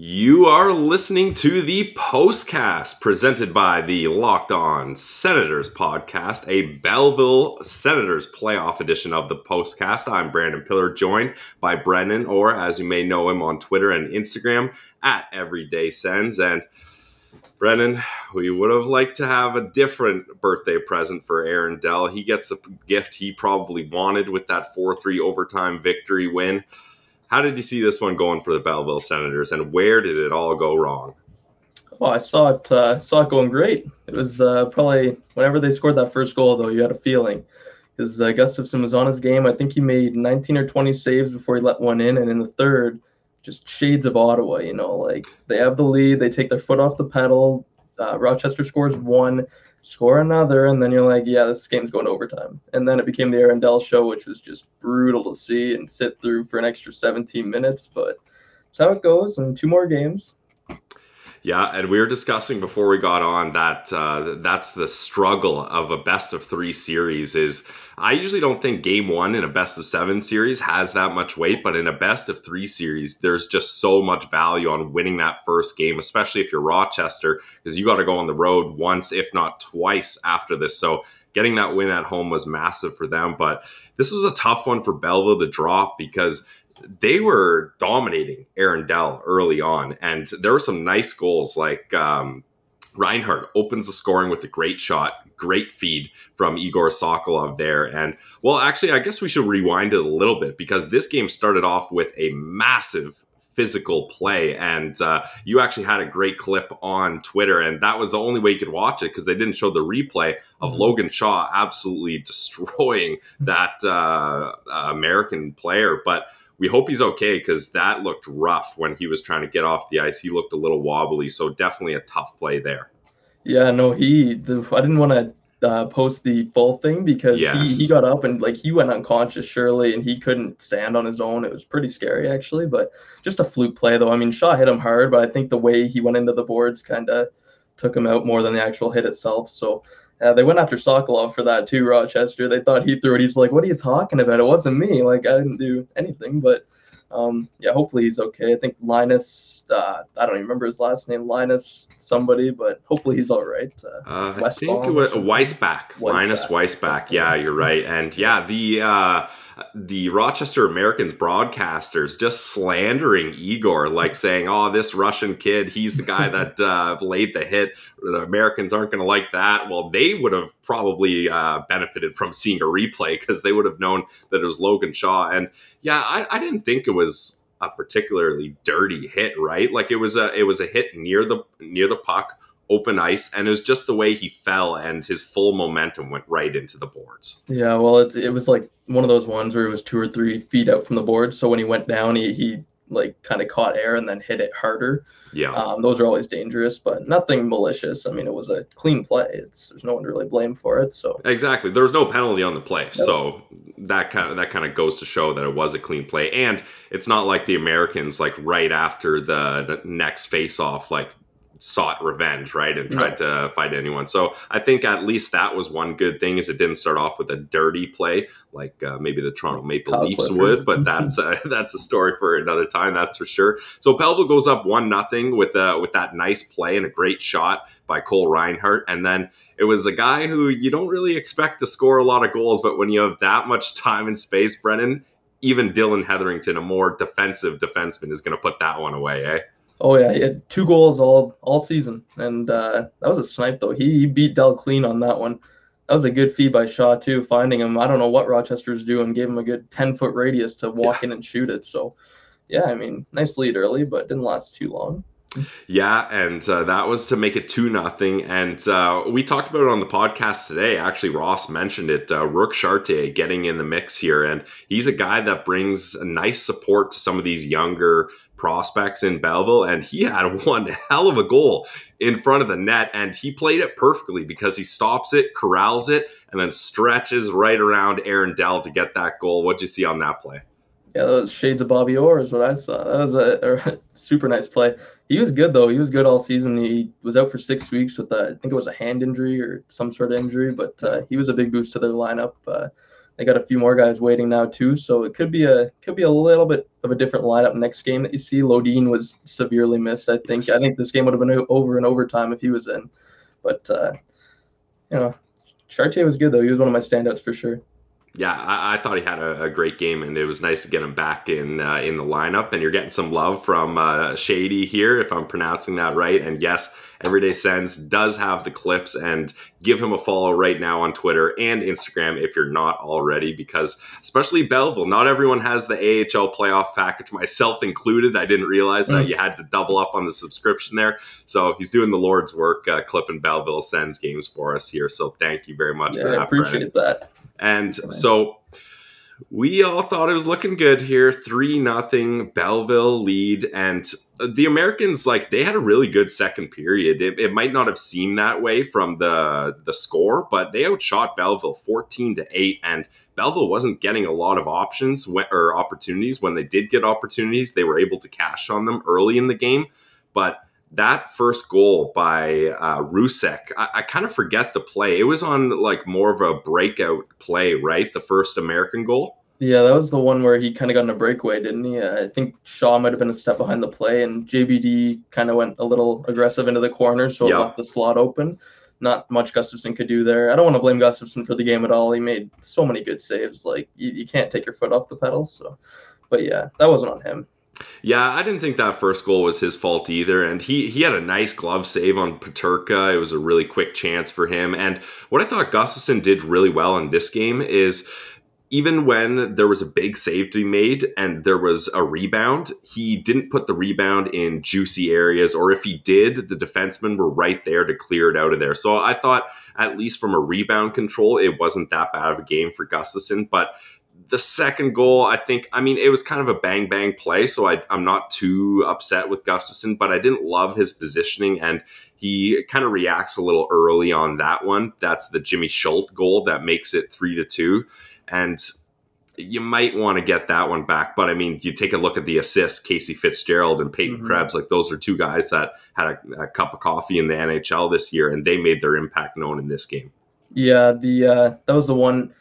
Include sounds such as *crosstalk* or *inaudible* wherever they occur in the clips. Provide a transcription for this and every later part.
You are listening to the postcast presented by the Locked On Senators podcast, a Belleville Senators playoff edition of the postcast. I'm Brandon Pillar, joined by Brennan, or as you may know him on Twitter and Instagram, at Everyday Sens. And Brennan, we would have liked to have a different birthday present for Aaron Dell. He gets the gift he probably wanted with that 4 3 overtime victory win. How did you see this one going for the Belleville Senators, and where did it all go wrong? Oh, I saw it. Uh, saw it going great. It was uh, probably whenever they scored that first goal, though, you had a feeling because uh, Gustavsson was on his game. I think he made 19 or 20 saves before he let one in, and in the third, just shades of Ottawa. You know, like they have the lead, they take their foot off the pedal. Uh, Rochester scores one, score another, and then you're like, yeah, this game's going overtime. And then it became the Aaron Dell show, which was just brutal to see and sit through for an extra 17 minutes. But that's how it goes. And two more games. Yeah, and we were discussing before we got on that uh, that's the struggle of a best of three series. Is I usually don't think game one in a best of seven series has that much weight, but in a best of three series, there's just so much value on winning that first game, especially if you're Rochester, because you got to go on the road once, if not twice, after this. So getting that win at home was massive for them. But this was a tough one for Belleville to drop because they were dominating Aaron Dell early on, and there were some nice goals. Like um, Reinhardt opens the scoring with a great shot, great feed from Egor Sokolov there. And well, actually, I guess we should rewind it a little bit because this game started off with a massive physical play. And uh, you actually had a great clip on Twitter, and that was the only way you could watch it because they didn't show the replay of mm-hmm. Logan Shaw absolutely *laughs* destroying that uh, American player. But we hope he's okay because that looked rough when he was trying to get off the ice. He looked a little wobbly, so definitely a tough play there. Yeah, no, he. The, I didn't want to uh, post the full thing because yes. he, he got up and like he went unconscious surely and he couldn't stand on his own. It was pretty scary actually, but just a fluke play though. I mean, Shaw hit him hard, but I think the way he went into the boards kind of took him out more than the actual hit itself. So uh, they went after Sokolov for that too, Rochester. They thought he threw it. He's like, "What are you talking about? It wasn't me. Like I didn't do anything." But um, yeah, hopefully he's okay. I think Linus, uh, I don't even remember his last name, Linus somebody, but hopefully he's all right. Uh, uh, I think it was Weissbach, Weissbach, Linus Weissbach. Yeah, you're right. And yeah, the uh, the Rochester Americans broadcasters just slandering Egor, like saying, "Oh, this Russian kid, he's the guy that *laughs* uh, laid the hit. The Americans aren't going to like that." Well, they would have probably uh, benefited from seeing a replay because they would have known that it was Logan Shaw. And yeah, I, I didn't think it was a particularly dirty hit, right? Like it was a it was a hit near the near the puck open ice, and it was just the way he fell, and his full momentum went right into the boards. Yeah, well, it, it was like one of those ones where it was two or three feet out from the board. So when he went down, he, he like kind of caught air and then hit it harder. Yeah, um, those are always dangerous, but nothing malicious. I mean, it was a clean play. It's there's no one to really blame for it. So exactly, there was no penalty on the play, nope. so that kind of that kind of goes to show that it was a clean play. And it's not like the Americans like right after the, the next face off like sought revenge, right, and tried yeah. to fight anyone. So I think at least that was one good thing is it didn't start off with a dirty play like uh, maybe the Toronto Maple Kyle Leafs Clifford. would, but that's uh, *laughs* that's a story for another time, that's for sure. So Belleville goes up one nothing with uh, with that nice play and a great shot by Cole Reinhardt, and then it was a guy who you don't really expect to score a lot of goals, but when you have that much time and space, Brennan, even Dillon Heatherington, a more defensive defenseman, is going to put that one away, eh? Oh yeah, he had two goals all all season, and uh, that was a snipe though. He, he beat Dell clean on that one. That was a good feed by Shaw too, finding him. I don't know what Rochester's doing, gave him a good ten foot radius to walk yeah. in and shoot it. So, yeah, I mean, nice lead early, but didn't last too long. Yeah, and uh, that was to make it two nothing. And uh, we talked about it on the podcast today. Actually, Ross mentioned it. Uh, Rourke Chartier getting in the mix here, and he's a guy that brings nice support to some of these younger prospects in Belleville. And he had *laughs* one hell of a goal in front of the net, and he played it perfectly because he stops it, corrals it, and then stretches right around Aaron Dell to get that goal. What'd you see on that play? Yeah, that was shades of Bobby Orr is what I saw. That was a, a, *laughs* super nice play. He was good though. He was good all season. He was out for six weeks with a, I think it was a hand injury or some sort of injury, but uh, he was a big boost to their lineup. Uh, they got a few more guys waiting now too, so it could be a could be a little bit of a different lineup next game that you see. Lodin was severely missed. I think I think this game would have been over in overtime if he was in, but uh, you know, Chartier was good though. He was one of my standouts for sure yeah, I, I, thought he had a, a, great game, and it was nice to get him back in uh, in the lineup. And you're getting some love from uh, Shady here, if I'm pronouncing that right. And yes, Everyday Sens does have the clips, and give him a follow right now on Twitter and Instagram if you're not already, because especially Belleville, not everyone has the AHL playoff package, myself included. I didn't realize mm. that you had to double up on the subscription there. So he's doing the Lord's work, uh, clipping Belleville Sens games for us here. So thank you very much yeah, for that. I appreciate Brennan. that. And so we all thought it was looking good here. Three nothing Belleville lead, and the Americans like they had a really good second period. It, it, might not have seemed that way from the the score, but they outshot Belleville fourteen to eight, and Belleville wasn't getting a lot of options when, or opportunities. When they did get opportunities, they were able to cash on them early in the game, but that first goal by uh, Rusek, I, I kind of forget the play. It was on like more of a breakout play, right? The first American goal. Yeah, that was the one where he kind of got in a breakaway, didn't he? Uh, I think Shaw might have been a step behind the play, and JBD kind of went a little aggressive into the corner, so yep. left the slot open. Not much Gustavsson could do there. I don't want to blame Gustavsson for the game at all. He made so many good saves. Like you, you can't take your foot off the pedal. So, but yeah, that wasn't on him. Yeah, I didn't think that first goal was his fault either. And he he had a nice glove save on Peterka. It was a really quick chance for him. And what I thought Gustavsson did really well in this game is even when there was a big save to be made and there was a rebound, he didn't put the rebound in juicy areas, or if he did, the defensemen were right there to clear it out of there. So I thought, at least from a rebound control, it wasn't that bad of a game for Gustavsson. But the second goal, I think, I mean, it was kind of a bang bang play, so I, am not too upset with Gustavsson, but I didn't love his positioning, and he kind of reacts a little early on that one. That's the Jimmy Schuldt goal that makes it three to two, and you might want to get that one back. But I mean, you take a look at the assists, Casey Fitzgerald and Peyton mm-hmm. Krebs, like those are two guys that had a, a cup of coffee in the NHL this year, and they made their impact known in this game. Yeah, the uh, that was the one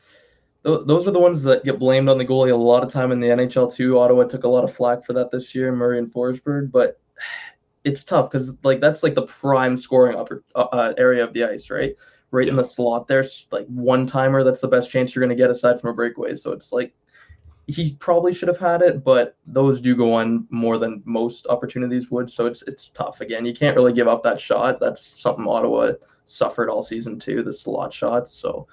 those are the ones that get blamed on the goalie a lot of time in the NHL too. Ottawa took a lot of flack for that this year, Murray and Forsberg, but *sighs* it's tough because like that's like the prime scoring upper, uh, uh, area of the ice, right? Right yeah. in the slot there, like one timer. That's the best chance you're going to get aside from a breakaway. So it's like he probably should have had it, but those do go on more than most opportunities would. So it's it's tough. Again, you can't really give up that shot. That's something Ottawa suffered all season too, the slot shots. So,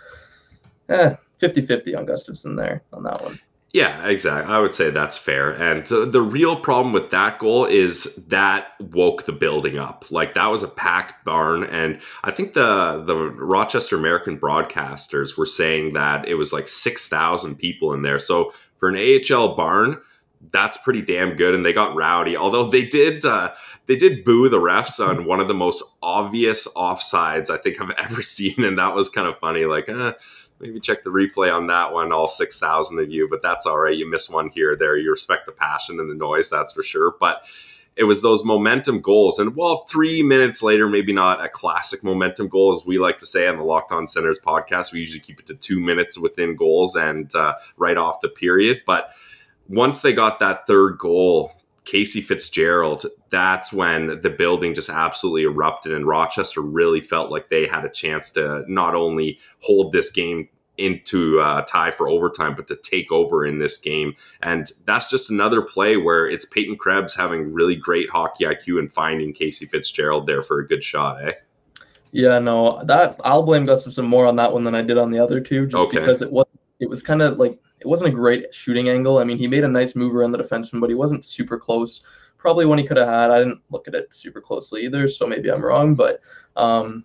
eh, 50-50 on Gustavsson there on that one. Yeah, exactly. I would say that's fair. And the, the, real problem with that goal is that woke the building up. Like that was a packed barn, and I think the the Rochester American broadcasters were saying that it was like six thousand people in there. So for an AHL barn, that's pretty damn good. And they got rowdy. Although they did uh, they did boo the refs on one of the most obvious offsides I think I've *laughs* ever seen, and that was kind of funny. Like. Eh, maybe check the replay on that one, all 6,000 of you, but that's all right. You miss one here or there. You respect the passion and the noise, that's for sure. But it was those momentum goals. And well, three minutes later, maybe not a classic momentum goal, as we like to say on the Locked On Senators podcast. We usually keep it to two minutes within goals and uh, right off the period. But once they got that third goal, Casey Fitzgerald, that's when the building just absolutely erupted, and Rochester really felt like they had a chance to not only hold this game into a tie for overtime, but to take over in this game. And that's just another play where it's Peyton Krebs having really great hockey IQ and finding Casey Fitzgerald there for a good shot, eh? Yeah, no, that I'll blame Gustavsson more on that one than I did on the other two, just okay. because it was it was kind of like it wasn't a great shooting angle. I mean, he made a nice move around the defenseman, but he wasn't super close. Probably one he could have had. I didn't look at it super closely either, so maybe I'm wrong. But um,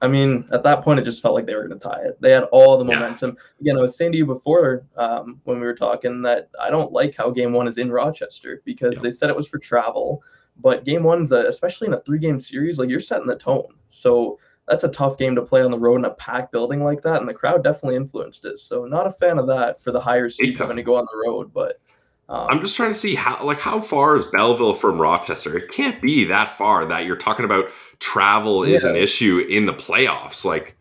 I mean, at that point, it just felt like they were going to tie it. They had all the momentum. Yeah. Again, I was saying to you before um, when we were talking that I don't like how game one is in Rochester because yeah. they said it was for travel. But game one's, a, especially in a three game series, like you're setting the tone. So that's a tough game to play on the road in a packed building like that, and the crowd definitely influenced it. So not a fan of that for the higher seats having to go on the road, but. Um, I'm just trying to see how, like, how far is Belleville from Rochester? It can't be that far. That you're talking about travel is yeah. an issue in the playoffs. Like,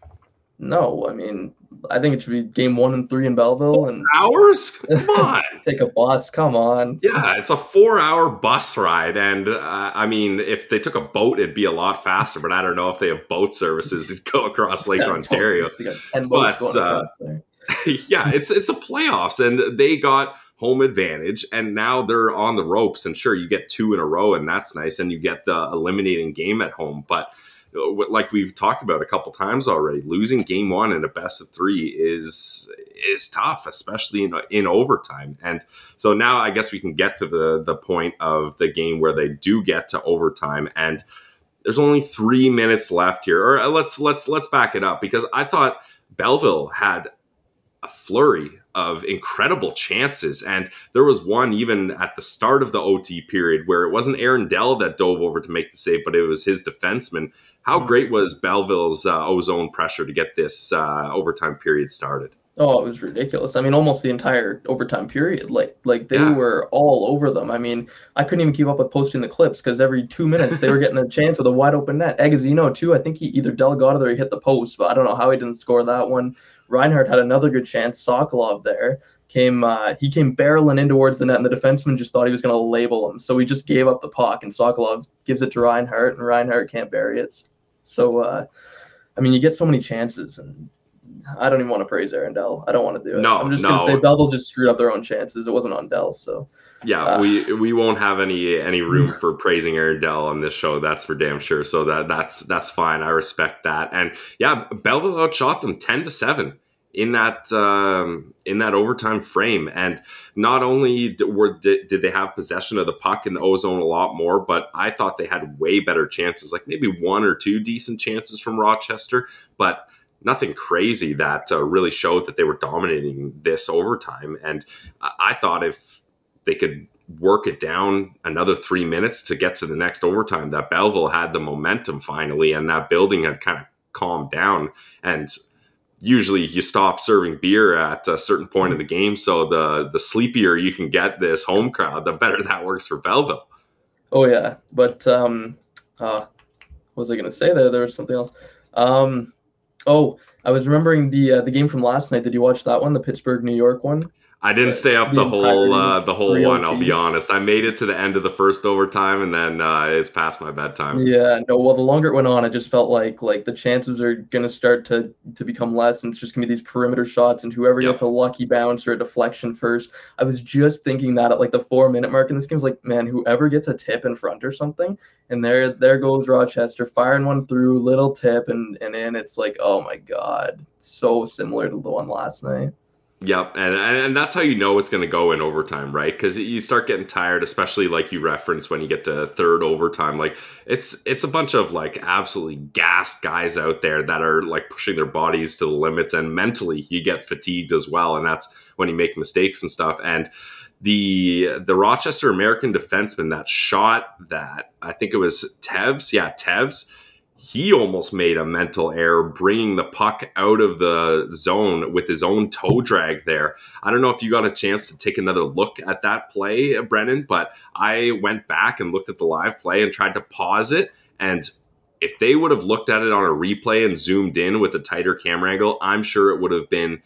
no, I mean I think it should be game one and three in Belleville. And hours? Come *laughs* on, take a bus. Come on. Yeah, it's a four-hour bus ride, and uh, I mean, if they took a boat, it'd be a lot faster. But I don't know if they have boat services to go across *laughs* Lake yeah, Ontario. Totally. But uh, *laughs* yeah, it's it's the playoffs, and they got home advantage, and now they're on the ropes. And sure, you get two in a row, and that's nice, and you get the eliminating game at home, but like we've talked about a couple times already, losing game one in a best of three is is tough, especially in in overtime. And so now I guess we can get to the the point of the game where they do get to overtime and there's only three minutes left here. Or uh, let's let's let's back it up because I thought Belleville had a flurry of incredible chances. And there was one even at the start of the OT period where it wasn't Aaron Dell that dove over to make the save, but it was his defenseman how great was Belleville's uh, ozone pressure to get this uh, overtime period started? Oh, it was ridiculous. I mean, almost the entire overtime period. Like, like they yeah. were all over them. I mean, I couldn't even keep up with posting the clips because every two *laughs* minutes they were getting a chance with a wide open net. Egosino too. I think he either delegated or he hit the post, but I don't know how he didn't score that one. Reinhardt had another good chance. Sokolov there came. Uh, he came barreling in towards the net, and the defenseman just thought he was going to label him, so he just gave up the puck, and Sokolov gives it to Reinhardt, and Reinhardt can't bury it. So, uh, I mean, you get so many chances, and I don't even want to praise Aaron Dell. I don't want to do it. No, I'm just no. gonna say Belleville just screwed up their own chances. It wasn't on Dell, so yeah, uh, we we won't have any any room *laughs* for praising Aaron Dell on this show. That's for damn sure. So that that's that's fine. I respect that. And yeah, Belleville outshot them ten to seven in that um, in that overtime frame. And not only were did, did they have possession of the puck in the ozone a lot more, but I thought they had way better chances, like maybe one or two decent chances from Rochester, but nothing crazy that uh, really showed that they were dominating this overtime. And I, thought if they could work it down another three minutes to get to the next overtime, that Belleville had the momentum finally, and that building had kind of calmed down and usually you stop serving beer at a certain point in the game. So the the sleepier you can get this home crowd, the better that works for Belleville. Oh yeah, but um, uh, what was I gonna say there? There was something else. Um, oh, I was remembering the uh, the game from last night. Did you watch that one, the Pittsburgh New York one? I didn't stay up the, the whole uh, the whole one. I'll be honest. I made it to the end of the first overtime, and then uh, it's past my bedtime. Yeah, no. Well, the longer it went on, it just felt like like the chances are gonna start to to become less, and it's just gonna be these perimeter shots, and whoever yep. gets a lucky bounce or a deflection first. I was just thinking that at like the four minute mark in this game, was like, man, whoever gets a tip in front or something, and there there goes Rochester firing one through, little tip, and and in. It's like, oh my god, so similar to the one last night. Yep, and and that's how you know it's going to go in overtime, right? Because you start getting tired, especially like you reference when you get to third overtime. Like it's it's a bunch of like absolutely gassed guys out there that are like pushing their bodies to the limits, and mentally you get fatigued as well, and that's when you make mistakes and stuff. And the the Rochester American defenseman that shot that I think it was Tevs, yeah, Tevs he almost made a mental error bringing the puck out of the zone with his own toe drag there. I don't know if you got a chance to take another look at that play, Brennan, but I went back and looked at the live play and tried to pause it. And if they would have looked at it on a replay and zoomed in with a tighter camera angle, I'm sure it would have been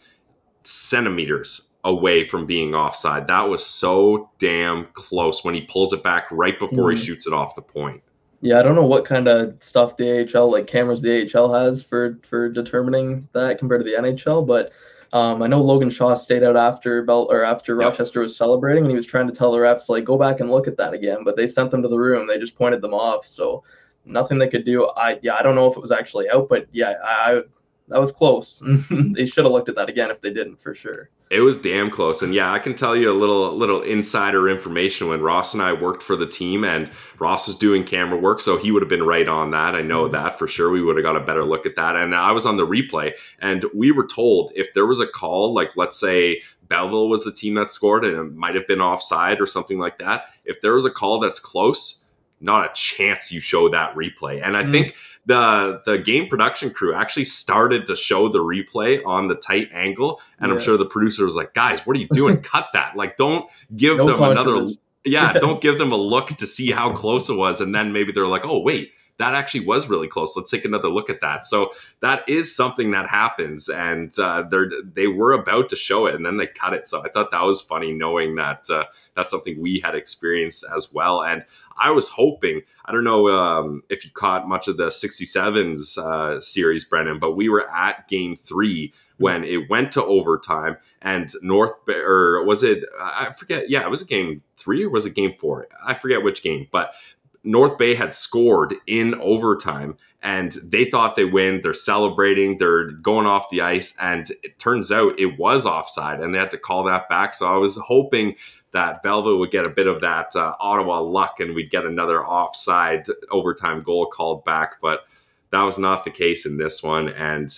centimeters away from being offside. That was so damn close when he pulls it back right before mm. he shoots it off the point. Yeah, I don't know what kind of stuff the AHL, like cameras the AHL has for for determining that compared to the NHL, but um, I know Logan Shaw stayed out after Bell or after yep. Rochester was celebrating, and he was trying to tell the refs like go back and look at that again, but they sent them to the room. They just pointed them off, so nothing they could do. I yeah, I don't know if it was actually out, but yeah, I that was close. *laughs* they should have looked at that again if they didn't, for sure. It was damn close, and yeah, I can tell you a little little insider information. When Ross and I worked for the team, and Ross was doing camera work, so he would have been right on that. I know mm-hmm. that for sure. We would have got a better look at that. And I was on the replay, and we were told if there was a call, like let's say Belleville was the team that scored, and it might have been offside or something like that. If there was a call that's close, not a chance you show that replay. And I mm-hmm. think the the game production crew actually started to show the replay on the tight angle, and yeah. I'm sure the producer was like, "Guys, what are you doing? *laughs* Cut that! Like, don't give no them another." Yeah, *laughs* don't give them a look to see how close it was, and then maybe they're like, "Oh, wait." That actually was really close. Let's take another look at that. So that is something that happens, and uh, they they were about to show it, and then they cut it. So I thought that was funny, knowing that uh, that's something we had experienced as well. And I was hoping, I don't know um, if you caught much of the 67s uh, series, Brennan, but we were at game three when it went to overtime and North or was it I forget yeah it was a game 3 or was it game 4 I forget which game but North Bay had scored in overtime and they thought they win. They're celebrating, they're going off the ice, and it turns out it was offside and they had to call that back. So I was hoping that Belleville would get a bit of that uh, Ottawa luck and we'd get another offside overtime goal called back. But that was not the case in this one. And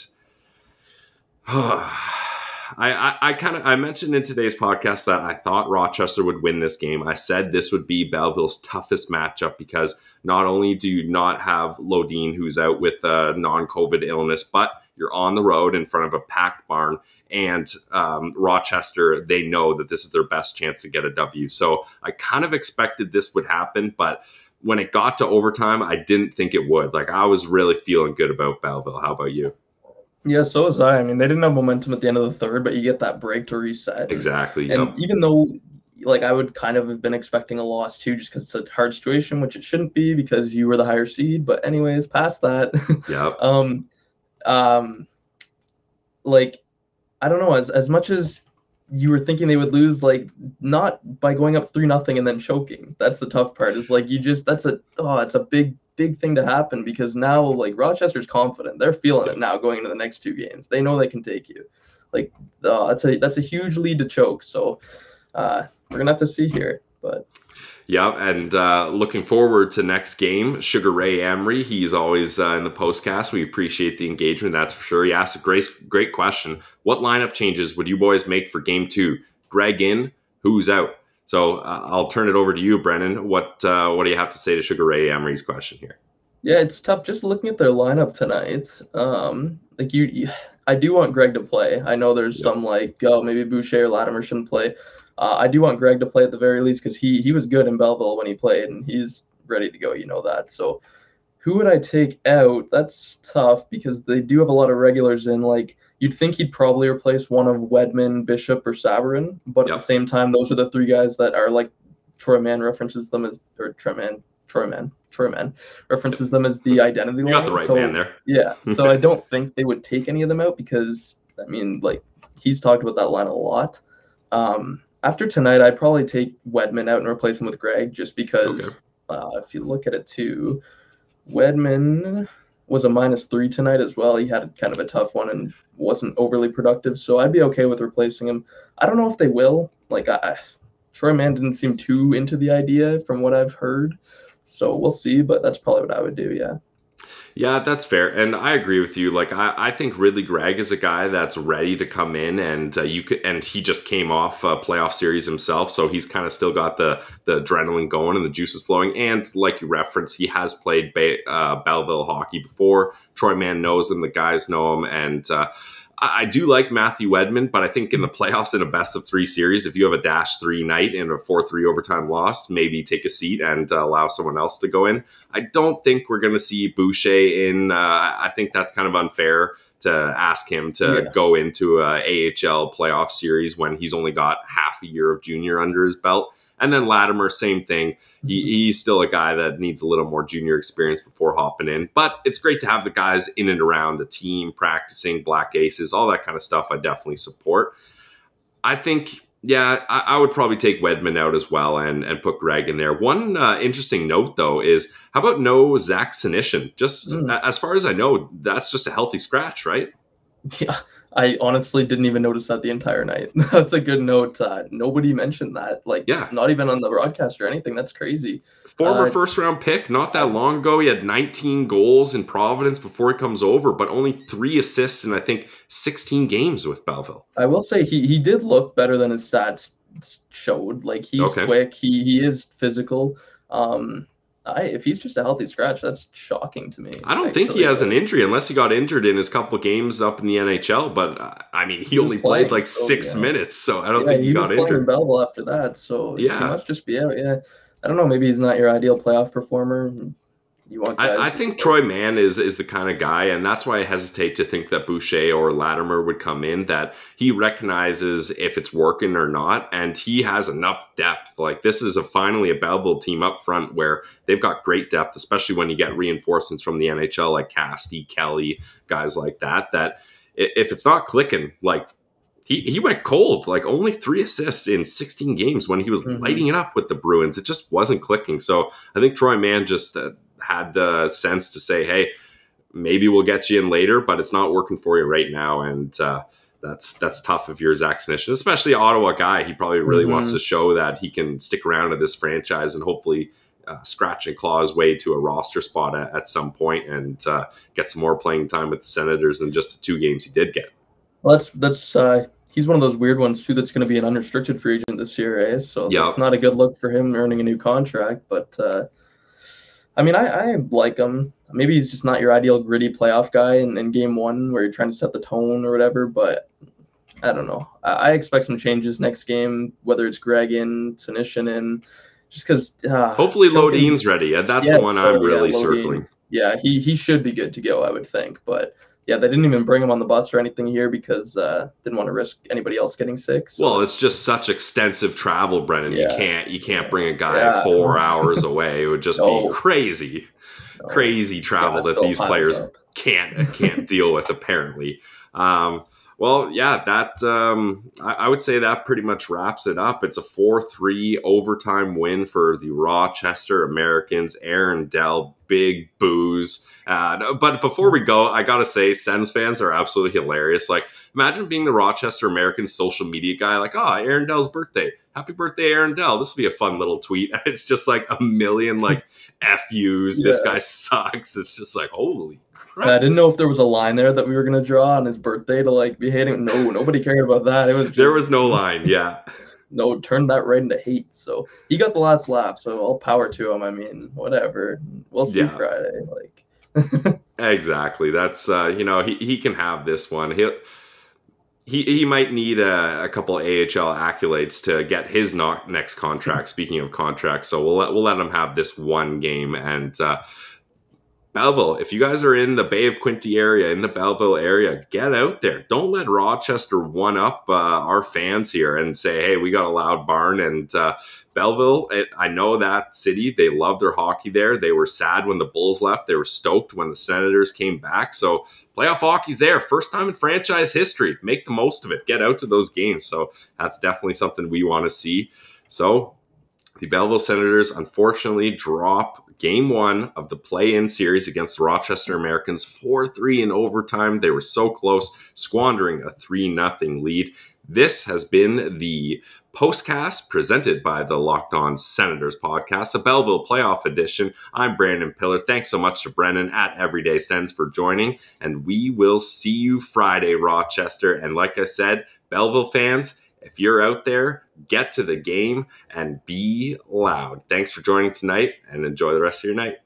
*sighs* *sighs* I, I, I kind of I mentioned in today's podcast that I thought Rochester would win this game. I said this would be Belleville's toughest matchup because not only do you not have Lodin, who's out with a non-COVID illness, but you're on the road in front of a packed barn, and um, Rochester, they know that this is their best chance to get a W. So I kind of expected this would happen, but when it got to overtime, I didn't think it would. Like I was really feeling good about Belleville. How about you? Yeah, so was I. I mean, they didn't have momentum at the end of the third, but you get that break to reset. Exactly. And yep. even though, like, I would kind of have been expecting a loss too, just because it's a hard situation, which it shouldn't be because you were the higher seed. But anyways, past that. *laughs* Yeah. um, um, like, I don't know. As as much as you were thinking they would lose, like not by going up three nothing and then choking. That's the tough part. Is like you just that's a oh, it's a big big thing to happen because now like Rochester's confident. They're feeling it now going into the next two games. They know they can take you. Like uh, that's a that's a huge lead to choke. So uh, we're gonna have to see here, but. Yeah, and uh, looking forward to next game, Sugar Ray Emery. He's always uh, in the postcast. We appreciate the engagement, that's for sure. He asked a great, great question. What lineup changes would you boys make for game two? Greig in, who's out? So uh, I'll turn it over to you, Brennan. What uh, what do you have to say to Sugar Ray Emery's question here? Yeah, it's tough. Just looking at their lineup tonight, um, like you, I do want Greig to play. I know there's some like, oh, maybe Boucher or Latimer shouldn't play. Uh, I do want Greig to play at the very least because he he was good in Belleville when he played, and he's ready to go. You know that. So, who would I take out? That's tough because they do have a lot of regulars in. Like You'd think he'd probably replace one of Wedman, Bishop, or Sabourin, but yep. at the same time, those are the three guys that are like Troy Mann references them as, or Troy Mann, Troy Mann, Troy Mann references them as the identity you line. got the right so, man there. yeah, *laughs* so I don't think they would take any of them out because I mean, like he's talked about that line a lot. Um, after tonight, I'd probably take Wedman out and replace him with Greig, just because okay. uh, if you look at it too, Wedman was a minus three tonight as well. He had kind of a tough one and wasn't overly productive, so I'd be okay with replacing him. I don't know if they will. Like, I, Troy Mann didn't seem too into the idea from what I've heard, so we'll see. But that's probably what I would do. Yeah. Yeah, that's fair, and I agree with you. Like, I, I think Ridly Greig is a guy that's ready to come in, and uh, you could, and he just came off a playoff series himself, so he's kind of still got the the adrenaline going and the juices flowing. And like you referenced, he has played uh, Belleville hockey before. Troy Mann knows him, the guys know him, and. Uh, I do like Matthew Wedman, but I think in the playoffs in a best of three series, if you have a dash three night and a four three overtime loss, maybe take a seat and uh, allow someone else to go in. I don't think we're going to see Boucher in. Uh, I think that's kind of unfair to ask him to yeah. go into a AHL playoff series when he's only got half a year of junior under his belt. And then Latimer, same thing. He, mm-hmm. he's still a guy that needs a little more junior experience before hopping in. But it's great to have the guys in and around the team, practicing black aces, all that kind of stuff. I definitely support. I think yeah, I, I, would probably take Wedman out as well and, and put Greig in there. One uh, interesting note, though, is how about no Zach Senyshyn? Just mm. as far as I know, that's just a healthy scratch, right? *laughs* Yeah, I honestly didn't even notice that the entire night. *laughs* That's a good note. Uh, nobody mentioned that. Like, yeah, not even on the broadcast or anything. That's crazy. Former uh, first round pick, not that long ago. He had 19 goals in Providence before he comes over, but only three assists in I think 16 games with Belleville. I will say he he did look better than his stats showed. Like he's okay. quick. He he is physical. Um, I, if he's just a healthy scratch, that's shocking to me. I don't actually. think he has an injury unless he got injured in his couple games up in the NHL. But uh, I mean, he, he only played like so, six yeah. minutes, so I don't yeah, think he, he got injured. In Belleville after that, so yeah, he must just be out. Yeah, I don't know. Maybe he's not your ideal playoff performer. You want I, I think Troy Mann is is the kind of guy, and that's why I hesitate to think that Boucher or Latimer would come in. That he recognizes if it's working or not, and he has enough depth. Like this is a finally a Belleville team up front where they've got great depth, especially when you get reinforcements from the NHL like Casty, Kelly, guys like that. That if it's not clicking, like he, he went cold, like only three assists in 16 games when he was mm-hmm. lighting it up with the Bruins. It just wasn't clicking. So I think Troy Mann just uh, had the sense to say, hey, maybe we'll get you in later, but it's not working for you right now. And uh, that's that's tough if you're Zach Senyshyn, especially Ottawa guy. He probably really mm-hmm. wants to show that he can stick around at this franchise and hopefully uh, scratch and claw his way to a roster spot at, at some point and uh, get some more playing time with the Senators than just the two games he did get. Well, that's that's uh, he's one of those weird ones too. That's going to be an unrestricted free agent this year, eh? So yep. it's not a good look for him earning a new contract. But uh, I mean, I, I like him. Maybe he's just not your ideal gritty playoff guy in, in game one where you're trying to set the tone or whatever. But I don't know. I, I expect some changes next game, whether it's Greig in, Senyshyn in, just because. Uh, Hopefully, Lodin's ready. That's the one so, I'm really yeah, circling. Yeah, he he should be good to go, I would think. But yeah, they didn't even bring him on the bus or anything here because uh, didn't want to risk anybody else getting sick. So. Well, it's just such extensive travel, Brennan. Yeah. You can't you can't bring a guy yeah. four *laughs* hours away. It would just no. be crazy, no. crazy travel that these players can't can't *laughs* deal with. Apparently, um, well, yeah, that um, I, I, would say that pretty much wraps it up. It's a four-three overtime win for the Rochester Americans. Aaron Dell, big booze. Uh, but before we go, I gotta say, Sens fans are absolutely hilarious. Like, imagine being the Rochester American social media guy. Like, ah, oh, Aaron Dell's birthday. Happy birthday, Aaron Dell. This would be a fun little tweet. *laughs* It's just like a million like FUs. Yeah. This guy sucks. It's just like holy Right. I didn't know if there was a line there that we were gonna draw on his birthday to like be hating. No, nobody cared about that. It was just, there was no line. Yeah. *laughs* no, turned that right into hate. So he got the last laugh. So all power to him. I mean, whatever. We'll see yeah. Friday. Like. *laughs* exactly. That's uh, you know he he can have this one. He he he might need a, a couple AHL accolades to get his next contract. Speaking of contracts, so we'll let we'll let him have this one game and. Uh, Belleville, if you guys are in the Bay of Quinte area, in the Belleville area, get out there. Don't let Rochester one up uh, our fans here and say, hey, we got a loud barn. And uh, Belleville, it, I know that city. They love their hockey there. They were sad when the Bulls left. They were stoked when the Senators came back. So playoff hockey's there. First time in franchise history. Make the most of it. Get out to those games. So that's definitely something we want to see. So the Belleville Senators unfortunately drop game one of the play in series against the Rochester Americans 4 3 in overtime. They were so close, squandering a 3 0 lead. This has been the postcast presented by the Locked On Senators podcast, the Belleville Playoff Edition. I'm Brandon Pillar. Thanks so much to Brennan at Everyday Sens for joining, and we will see you Friday, Rochester. And like I said, Belleville fans, if you're out there, get to the game and be loud. Thanks for joining tonight and enjoy the rest of your night.